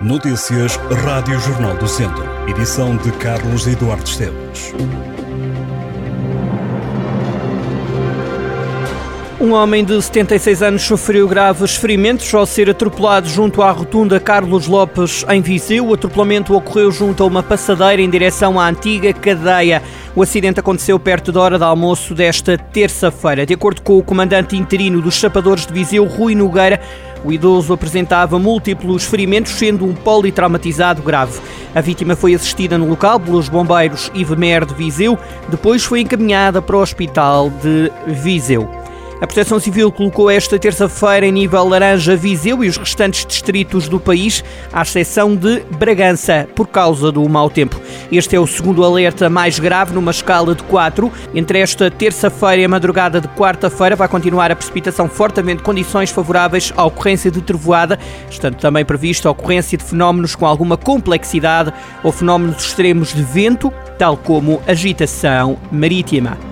Notícias Rádio Jornal do Centro. Edição de Carlos Eduardo Esteves. Um homem de 76 anos sofreu graves ferimentos ao ser atropelado junto à rotunda Carlos Lopes, em Viseu. O atropelamento ocorreu junto a uma passadeira em direção à antiga cadeia. O acidente aconteceu perto da hora de almoço desta terça-feira. De acordo com o comandante interino dos Chapadores de Viseu, Rui Nogueira, o idoso apresentava múltiplos ferimentos, sendo um politraumatizado grave. A vítima foi assistida no local pelos bombeiros Ivemer de Viseu, depois foi encaminhada para o hospital de Viseu. A Proteção Civil colocou esta terça-feira em nível laranja Viseu e os restantes distritos do país, à exceção de Bragança, por causa do mau tempo. Este é o segundo alerta mais grave numa escala de 4. Entre esta terça-feira e a madrugada de quarta-feira vai continuar a precipitação fortemente condições favoráveis à ocorrência de trevoada, estando também prevista a ocorrência de fenómenos com alguma complexidade ou fenómenos extremos de vento, tal como agitação marítima.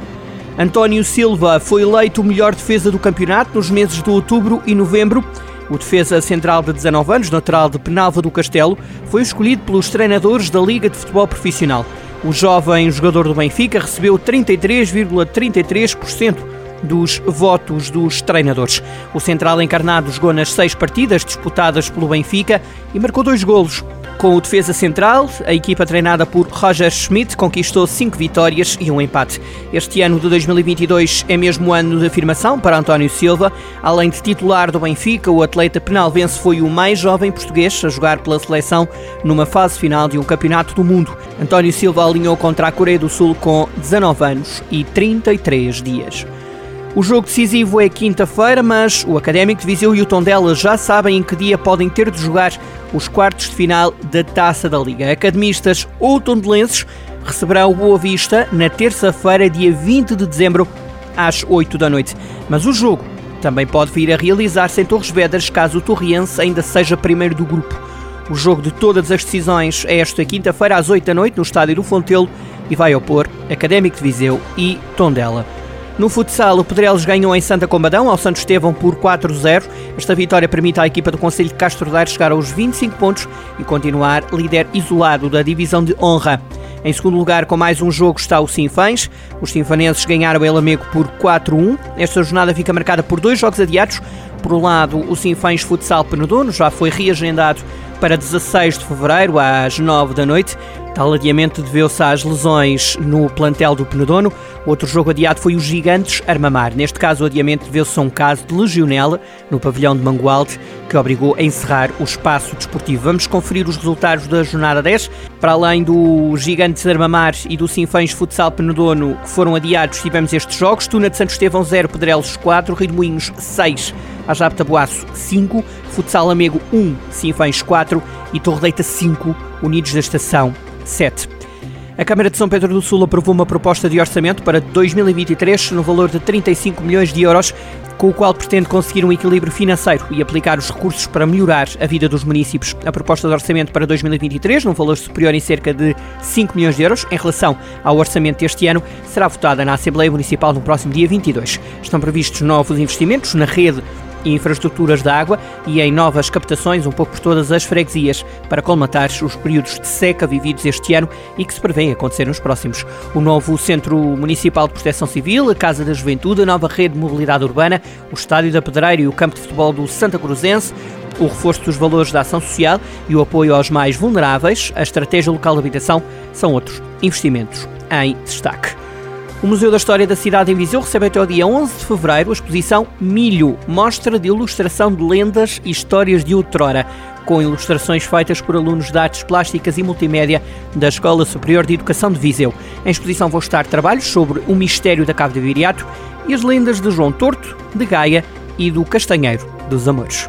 António Silva foi eleito o melhor defesa do campeonato nos meses de outubro e novembro. O defesa central de 19 anos, natural de Penalva do Castelo, foi escolhido pelos treinadores da Liga de Futebol Profissional. O jovem jogador do Benfica recebeu 33,33% dos votos dos treinadores. O central encarnado jogou nas seis partidas disputadas pelo Benfica e marcou dois golos. Com o defesa central, a equipa treinada por Roger Schmidt conquistou cinco vitórias e um empate. Este ano de 2022 é mesmo ano de afirmação para António Silva. Além de titular do Benfica, o atleta penalvense foi o mais jovem português a jogar pela seleção numa fase final de um campeonato do mundo. António Silva alinhou contra a Coreia do Sul com 19 anos e 33 dias. O jogo decisivo é quinta-feira, mas o Académico de Viseu e o Tondela já sabem em que dia podem ter de jogar os quartos de final da Taça da Liga. Academistas ou tondelenses receberão o Boa Vista na terça-feira, dia 20 de dezembro, às 8 da noite. Mas o jogo também pode vir a realizar-se em Torres Vedras, caso o Torriense ainda seja primeiro do grupo. O jogo de todas as decisões é esta quinta-feira às 8 da noite no estádio do Fontelo e vai opor Académico de Viseu e Tondela. No futsal, o Pedrelos ganhou em Santa Combadão ao Santo Estevão por 4-0. Esta vitória permite à equipa do Conselho de Castro Daire chegar aos 25 pontos e continuar líder isolado da divisão de honra. Em segundo lugar, com mais um jogo, está o Sinfãs. Os sinfanenses ganharam o Lamego por 4-1. Esta jornada fica marcada por dois jogos adiados. Por um lado, o Sinfãs Futsal Penedono já foi reagendado para 16 de fevereiro, às 9 da noite. Tal adiamento deveu-se às lesões no plantel do Penedono. Outro jogo adiado foi o Gigantes Armamar. Neste caso, o adiamento deveu-se a um caso de legionela no pavilhão de Mangualde, que obrigou a encerrar o espaço desportivo. Vamos conferir os resultados da jornada 10. Para além do Gigantes Armamar e do Sinfãs Futsal Penedono, que foram adiados, tivemos estes jogos. Tuna de Santo Estevão 0, Pedrelos 4, Rio de Moinhos 6, Ajab Tabuaço 5, Futsal Amego 1, Sinfãs 4 e Torredeita 5, Unidos da Estação 7. A Câmara de São Pedro do Sul aprovou uma proposta de orçamento para 2023 no valor de 35 milhões de euros, com o qual pretende conseguir um equilíbrio financeiro e aplicar os recursos para melhorar a vida dos municípios. A proposta de orçamento para 2023, num valor superior em cerca de 5 milhões de euros, em relação ao orçamento deste ano, será votada na Assembleia Municipal no próximo dia 22. Estão previstos novos investimentos na rede infraestruturas da água e em novas captações um pouco por todas as freguesias para colmatar os períodos de seca vividos este ano e que se prevêem acontecer nos próximos. O novo Centro Municipal de Proteção Civil, a Casa da Juventude, a nova rede de mobilidade urbana, o Estádio da Pedreira e o campo de futebol do Santa Cruzense, o reforço dos valores da ação social e o apoio aos mais vulneráveis, a estratégia local de habitação são outros investimentos em destaque. O Museu da História da cidade em Viseu recebe até o dia 11 de fevereiro a exposição Milho, mostra de ilustração de lendas e histórias de outrora, com ilustrações feitas por alunos de artes plásticas e multimédia da Escola Superior de Educação de Viseu. Em exposição vão estar trabalhos sobre o mistério da Cave de Viriato e as lendas de João Torto, de Gaia e do Castanheiro dos Amores.